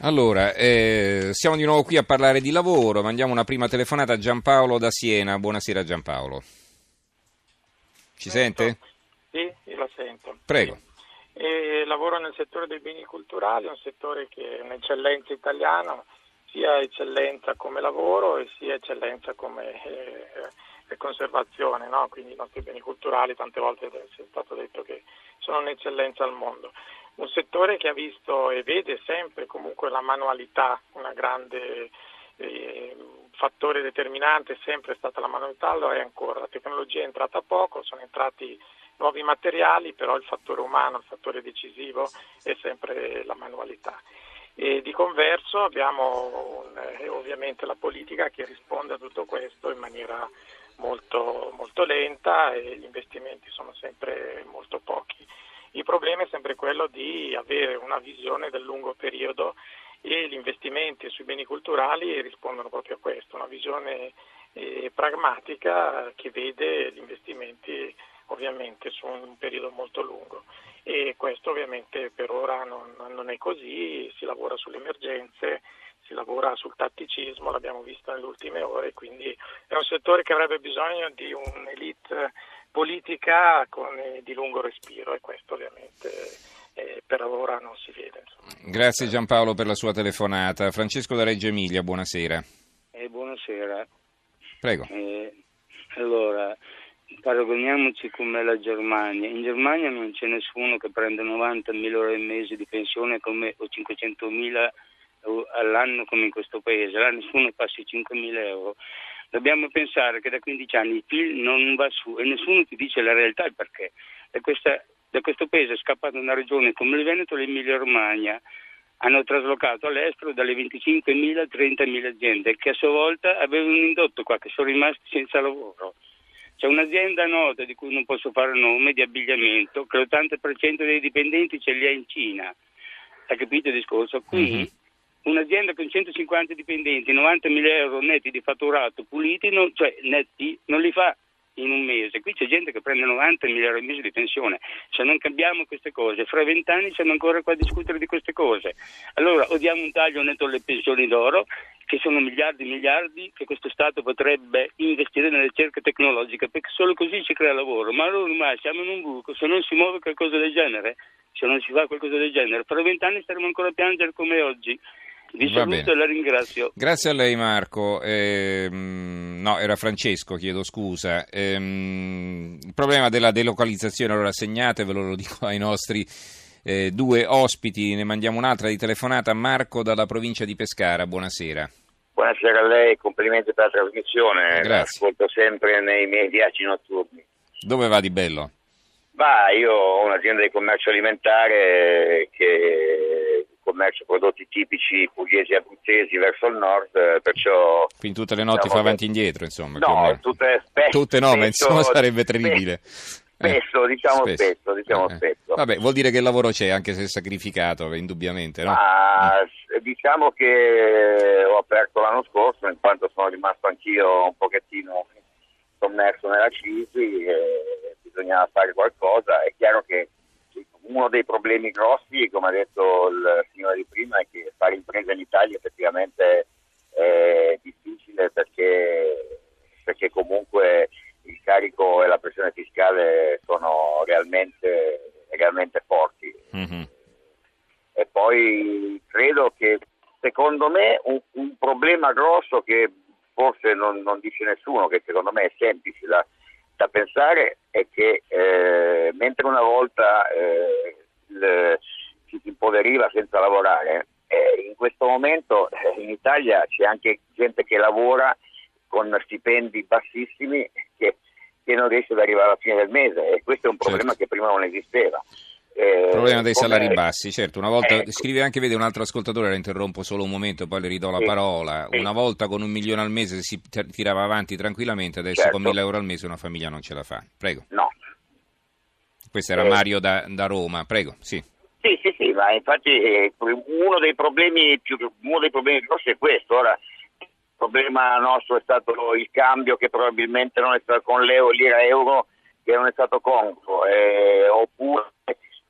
Allora, eh, siamo di nuovo qui a parlare di lavoro, mandiamo una prima telefonata a Giampaolo da Siena. Buonasera Giampaolo. Ci sente? Sì, la sento. Prego. E lavoro nel settore dei beni culturali, un settore che è un'eccellenza italiana, sia eccellenza come lavoro e sia eccellenza come eh, conservazione, no? quindi i nostri beni culturali tante volte è stato detto che sono un'eccellenza al mondo un settore che ha visto e vede sempre comunque la manualità, una grande eh, fattore determinante, è sempre stata la manualità, lo è ancora. La tecnologia è entrata poco, sono entrati nuovi materiali, però il fattore umano, il fattore decisivo è sempre la manualità. E di converso abbiamo eh, ovviamente la politica che risponde a tutto questo in maniera molto, molto lenta e gli investimenti sono sempre molto pochi. Il problema è sempre quello di avere una visione del lungo periodo e gli investimenti sui beni culturali rispondono proprio a questo, una visione eh, pragmatica che vede gli investimenti ovviamente su un periodo molto lungo. E questo ovviamente per ora non, non è così, si lavora sulle emergenze, si lavora sul tatticismo, l'abbiamo visto nelle ultime ore, quindi è un settore che avrebbe bisogno di un'elite politica con, eh, di lungo respiro e questo ovviamente eh, per ora non si vede. Insomma. Grazie Giampaolo per la sua telefonata. Francesco da Reggio Emilia, buonasera. Eh, buonasera. Prego. Eh, allora, paragoniamoci come la Germania. In Germania non c'è nessuno che prende 90.000 euro al mese di pensione come, o 500.000 all'anno come in questo paese. Là nessuno passa i 5.000 euro dobbiamo pensare che da 15 anni il PIL non va su e nessuno ti dice la realtà il perché. Questa, da questo paese è scappata una regione come il Veneto e l'Emilia Romagna. Hanno traslocato all'estero dalle 25.000 a 30.000 aziende che a sua volta avevano indotto qua, che sono rimasti senza lavoro. C'è un'azienda nota di cui non posso fare nome di abbigliamento che l'80% dei dipendenti ce li ha in Cina. Hai capito il discorso? Qui mm-hmm un'azienda con 150 dipendenti, 90 mila euro netti di fatturato puliti, non, cioè netti, non li fa in un mese. Qui c'è gente che prende 90 mila euro al mese di pensione. Se non cambiamo queste cose, fra vent'anni siamo ancora qua a discutere di queste cose. Allora o diamo un taglio netto alle pensioni d'oro, che sono miliardi e miliardi che questo Stato potrebbe investire nelle ricerca tecnologica, perché solo così si crea lavoro. Ma allora ormai siamo in un buco, se non si muove qualcosa del genere, se non si fa qualcosa del genere, fra vent'anni staremo ancora a piangere come oggi. Vi saluto e la ringrazio. Grazie a lei Marco. Ehm, no, era Francesco, chiedo scusa. Ehm, il problema della delocalizzazione, allora segnatevelo, lo dico ai nostri eh, due ospiti, ne mandiamo un'altra di telefonata. Marco dalla provincia di Pescara, buonasera. Buonasera a lei, complimenti per la trasmissione. Grazie. Ascolto sempre nei miei viaggi notturni. Dove va di bello? Ma io ho un'azienda di commercio alimentare che commercio prodotti tipici pugliesi e abruzzesi verso il nord, eh, perciò... Quindi tutte le notti diciamo fa avanti e indietro, insomma. No, tutte, spesso, Tutte no, ma spesso- insomma sarebbe terribile. Spesso, diciamo spesso, diciamo Eh, eh. spesso. Vabbè, vuol dire che il lavoro c'è, anche se sacrificato, indubbiamente, no? Ma s- diciamo che ho aperto l'anno scorso, in quanto sono rimasto anch'io un pochettino sommerso nella crisi, e bisognava fare qualcosa. È chiaro che uno dei problemi grossi, come ha detto il signore di prima, è che fare impresa in Italia effettivamente è difficile perché, perché comunque il carico e la pressione fiscale sono realmente, realmente forti Mhm. e poi credo che secondo me un, un problema grosso che forse non, non dice nessuno, che secondo me è semplice da, da pensare, è che eh, mentre una volta eh, il- ci si impoveriva senza lavorare, eh, in questo momento eh, in Italia c'è anche gente che lavora con stipendi bassissimi che, che non riesce ad arrivare alla fine del mese e questo è un problema Certo. che prima non esisteva. Eh, Il problema dei come- salari bassi, certo, una volta, Ecco. scrive anche, vede un altro ascoltatore, la interrompo solo un momento, poi le ridò la Sì, parola, sì. una volta con un milione al mese si tirava avanti tranquillamente, adesso Certo. con mille euro al mese una famiglia non ce la fa. Prego, No, questo era Eh. Mario da, da Roma, prego, sì. Sì, sì, sì, ma infatti eh, uno dei problemi più uno dei problemi grossi è questo. Ora, il problema nostro è stato il cambio che probabilmente non è stato con l'euro, l'ira euro che non è stato congruo, eh, oppure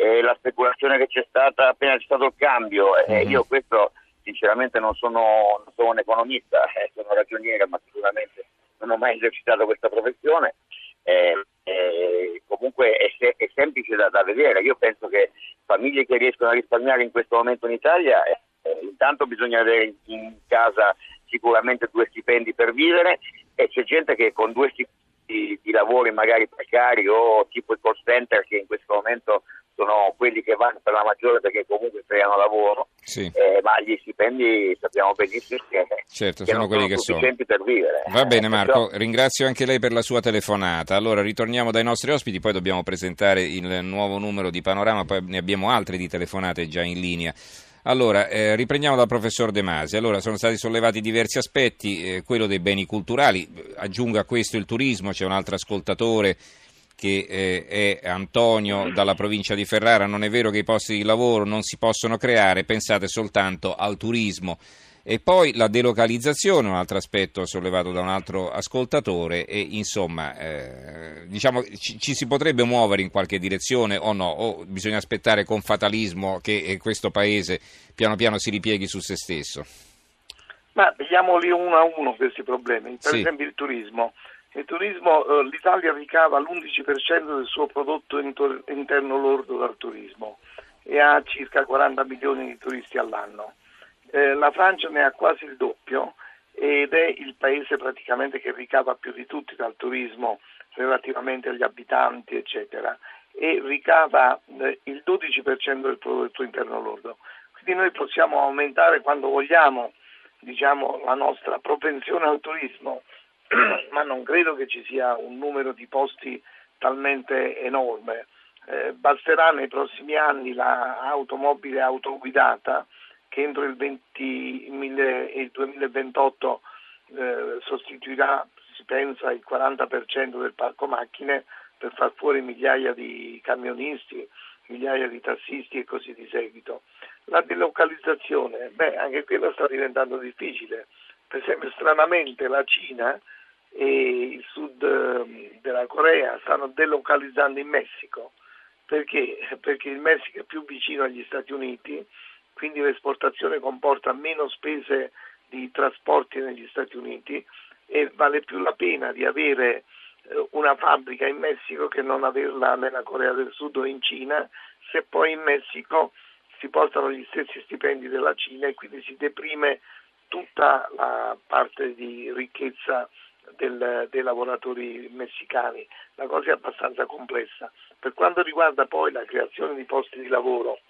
eh, la speculazione che c'è stata appena c'è stato il cambio. Eh, Mhm. Io questo sinceramente non sono, non sono un economista, eh, sono ragioniere, ma sicuramente non ho mai esercitato questa professione. Eh, eh, comunque è, se- è semplice da, da vedere. Io penso che famiglie che riescono a risparmiare in questo momento in Italia, eh, intanto bisogna avere in, casa sicuramente due stipendi per vivere e c'è gente che con due stipendi di lavori magari precari o tipo i call center che in questo momento sono quelli che vanno per la maggiore perché comunque creano lavoro, Sì. eh, ma gli stipendi sappiamo benissimo che, Certo, che sono quelli sono che sono. sufficienti per vivere. Va bene Eh, Marco, perciò- ringrazio anche lei per la sua telefonata. Allora ritorniamo dai nostri ospiti, poi dobbiamo presentare il nuovo numero di Panorama, poi ne abbiamo altre di telefonate già in linea. Allora, eh, riprendiamo dal professor De Masi. Allora, sono stati sollevati diversi aspetti, eh, quello dei beni culturali, aggiungo a questo il turismo, c'è un altro ascoltatore che eh, è Antonio dalla provincia di Ferrara, non è vero che i posti di lavoro non si possono creare, pensate soltanto al turismo. E poi la delocalizzazione, un altro aspetto sollevato da un altro ascoltatore, e insomma, eh, diciamo, ci, ci si potrebbe muovere in qualche direzione o no? O bisogna aspettare con fatalismo che eh, questo paese piano piano si ripieghi su se stesso? Ma vediamoli uno a uno questi problemi. Per Sì. esempio il turismo. Il turismo, eh, l'Italia ricava l'11% del suo prodotto intor- interno lordo dal turismo e ha circa 40 milioni di turisti all'anno. Eh, la Francia ne ha quasi il doppio ed è il paese praticamente che ricava più di tutti dal turismo relativamente agli abitanti, eccetera, e ricava eh, il 12% del prodotto interno lordo. Quindi noi possiamo aumentare quando vogliamo diciamo, la nostra propensione al turismo, ma non credo che ci sia un numero di posti talmente enorme. Eh, basterà nei prossimi anni l'automobile autoguidata che entro il, 20, mille- il 2028 eh, sostituirà, si pensa, il 40% del parco macchine per far fuori migliaia di camionisti, migliaia di tassisti e così di seguito. La delocalizzazione, beh, anche quella sta diventando difficile. Per esempio, stranamente la Cina e il sud eh, della Corea stanno delocalizzando in Messico. Perché? Perché il Messico è più vicino agli Stati Uniti, quindi l'esportazione comporta meno spese di trasporti negli Stati Uniti e vale più la pena di avere eh, una fabbrica in Messico che non averla nella Corea del Sud o in Cina, se poi in Messico si portano gli stessi stipendi della Cina e quindi si deprime tutta la parte di ricchezza del- dei lavoratori messicani. La cosa è abbastanza complessa. Per quanto riguarda poi la creazione di posti di lavoro,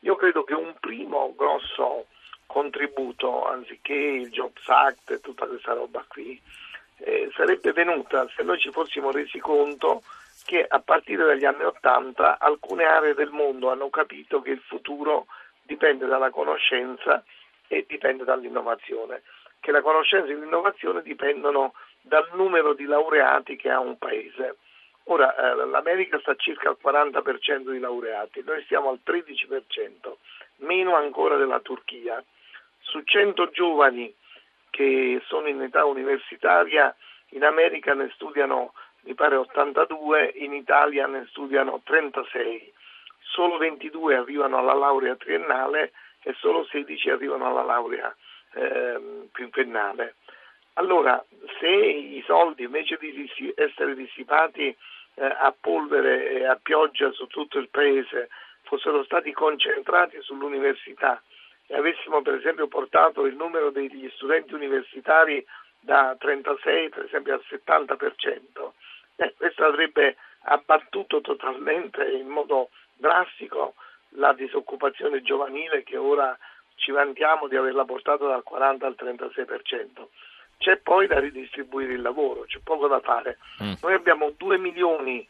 io credo che un primo grosso contributo, anziché il Jobs Act e tutta questa roba qui, eh, sarebbe venuta se noi ci fossimo resi conto che a partire dagli anni Ottanta alcune aree del mondo hanno capito che il futuro dipende dalla conoscenza e dipende dall'innovazione, che la conoscenza e l'innovazione dipendono dal numero di laureati che ha un paese. Ora eh, l'America sta circa al 40% di laureati, noi stiamo al 13%, meno ancora della Turchia. Su 100 giovani che sono in età universitaria, in America ne studiano mi pare 82, in Italia ne studiano 36, solo 22 arrivano alla laurea triennale e solo 16 arrivano alla laurea ehm, quinquennale. Allora, se i soldi invece di essere dissipati eh, a polvere e a pioggia su tutto il paese fossero stati concentrati sull'università e avessimo per esempio portato il numero degli studenti universitari da 36 per esempio al 70%, eh, questo avrebbe abbattuto totalmente in modo drastico la disoccupazione giovanile che ora ci vantiamo di averla portata dal 40 al 36%. C'è poi da ridistribuire il lavoro, c'è poco da fare. Mm. Noi abbiamo 2 milioni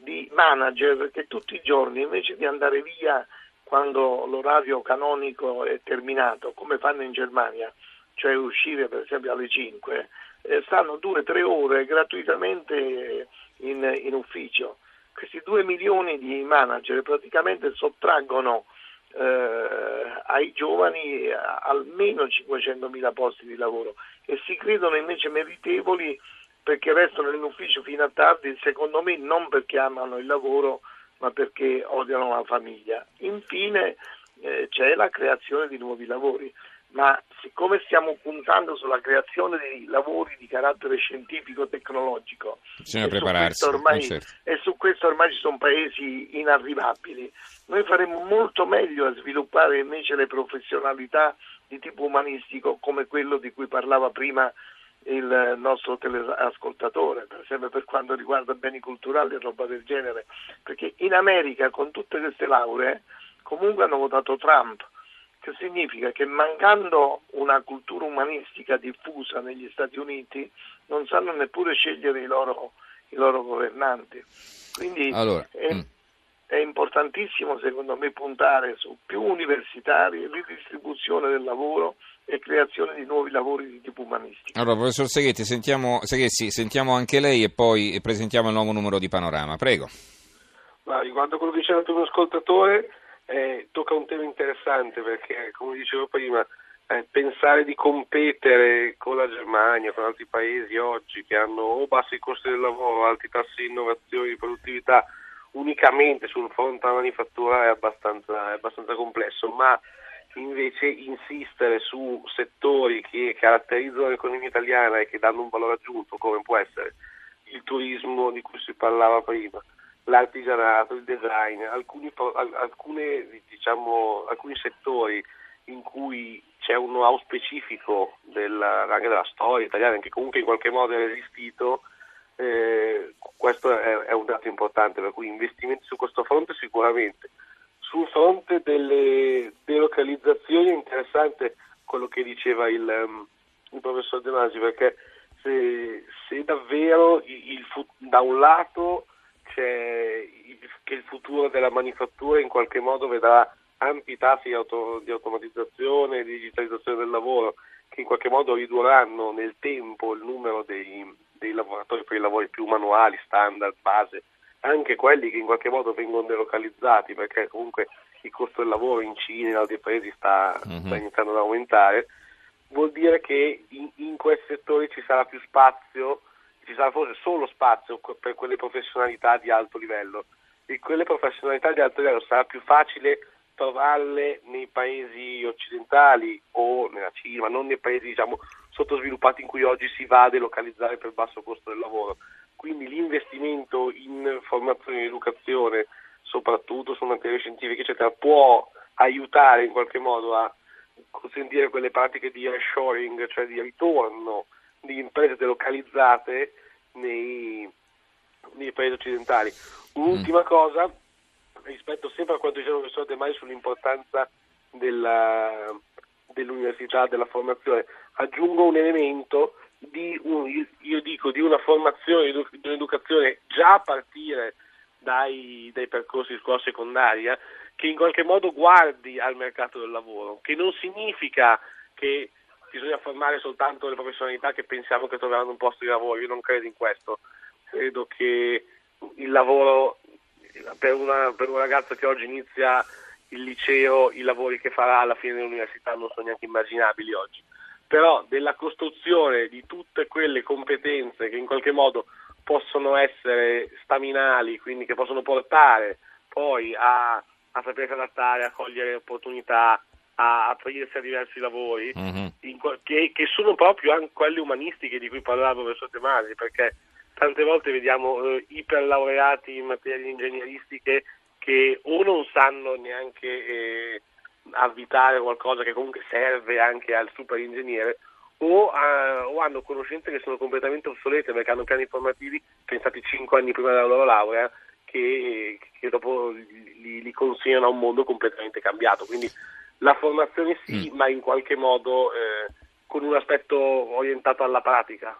di manager che tutti i giorni invece di andare via quando l'orario canonico è terminato, come fanno in Germania, cioè uscire per esempio alle 5, eh, stanno due o tre ore gratuitamente in, in ufficio. Questi due milioni di manager praticamente sottraggono eh, ai giovani almeno 500.000 posti di lavoro e si credono invece meritevoli perché restano in ufficio fino a tardi, secondo me non perché amano il lavoro ma perché odiano la famiglia. Infine eh, c'è la creazione di nuovi lavori ma siccome stiamo puntando sulla creazione di lavori di carattere scientifico-tecnologico bisogna prepararsi ormai, eh, certo. e su questo ormai ci sono paesi inarrivabili, noi faremo molto meglio a sviluppare invece le professionalità di tipo umanistico come quello di cui parlava prima il nostro teleascoltatore, per esempio per quanto riguarda beni culturali e roba del genere, perché in America con tutte queste lauree comunque hanno votato Trump che significa che mancando una cultura umanistica diffusa negli Stati Uniti non sanno neppure scegliere i loro, i loro governanti. Quindi allora, è, mm. è, importantissimo secondo me puntare su più universitari, ridistribuzione del lavoro e creazione di nuovi lavori di tipo umanistico. Allora, professor Seghetti, sentiamo, Seghezzi, sentiamo anche lei e poi presentiamo il nuovo numero di Panorama. Prego. Ma riguardo quello che diceva il primo ascoltatore, eh, tocca un tema interessante perché, come dicevo prima, eh, pensare di competere con la Germania, con altri paesi oggi che hanno o bassi costi del lavoro, alti tassi di innovazione, di produttività, unicamente sul fronte della manifattura è abbastanza, è abbastanza complesso, ma invece insistere su settori che caratterizzano l'economia italiana e che danno un valore aggiunto, come può essere il turismo di cui si parlava prima, l'artigianato, il design, alcuni, alcune, diciamo, alcuni settori in cui c'è un know-how specifico della, anche della storia italiana, che comunque in qualche modo è resistito, eh, questo è, è, un dato importante, per cui investimenti su questo fronte sicuramente. Sul fronte delle delocalizzazioni è interessante quello che diceva il, um, il professor De Masi, perché se, se davvero il, il, da un lato il, che il futuro della manifattura in qualche modo vedrà ampi tassi di, auto, di automatizzazione e di digitalizzazione del lavoro che in qualche modo ridurranno nel tempo il numero dei, dei lavoratori per i lavori più manuali, standard, base, anche quelli che in qualche modo vengono delocalizzati perché comunque il costo del lavoro in Cina e in altri paesi sta, mm-hmm. sta iniziando ad aumentare, vuol dire che in, in questi settori ci sarà più spazio ci sarà forse solo spazio per quelle professionalità di alto livello e quelle professionalità di alto livello sarà più facile trovarle nei paesi occidentali o nella Cina, ma non nei paesi diciamo, sottosviluppati in cui oggi si va a delocalizzare per basso costo del lavoro. Quindi l'investimento in formazione e educazione, soprattutto su materie scientifiche, eccetera, può aiutare in qualche modo a consentire quelle pratiche di reshoring, cioè di ritorno di imprese delocalizzate nei, nei paesi occidentali. Un'ultima mm. cosa, rispetto sempre a quanto diceva il professor De Mai sull'importanza della, dell'università, della formazione, aggiungo un elemento di un, io dico di una formazione, di un'educazione già a partire dai, dai percorsi di scuola secondaria che in qualche modo guardi al mercato del lavoro, che non significa che bisogna formare soltanto le professionalità che pensiamo che troveranno un posto di lavoro, io non credo in questo, credo che il lavoro per, una, per un ragazzo che oggi inizia il liceo, i lavori che farà alla fine dell'università non sono neanche immaginabili oggi, però della costruzione di tutte quelle competenze che in qualche modo possono essere staminali, quindi che possono portare poi a, a sapersi adattare, a cogliere opportunità, a aprirsi a diversi lavori, mm-hmm. in, che, che, sono proprio anche quelle umanistiche di cui parlava professor De Masi, perché tante volte vediamo eh, iperlaureati in materie ingegneristiche che o non sanno neanche eh, avvitare qualcosa che comunque serve anche al super ingegnere, o, uh, o, hanno conoscenze che sono completamente obsolete perché hanno piani formativi pensati 5 anni prima della loro laurea che, che dopo li, li, consegnano a un mondo completamente cambiato. Quindi la formazione sì, mm. ma in qualche modo eh, con un aspetto orientato alla pratica.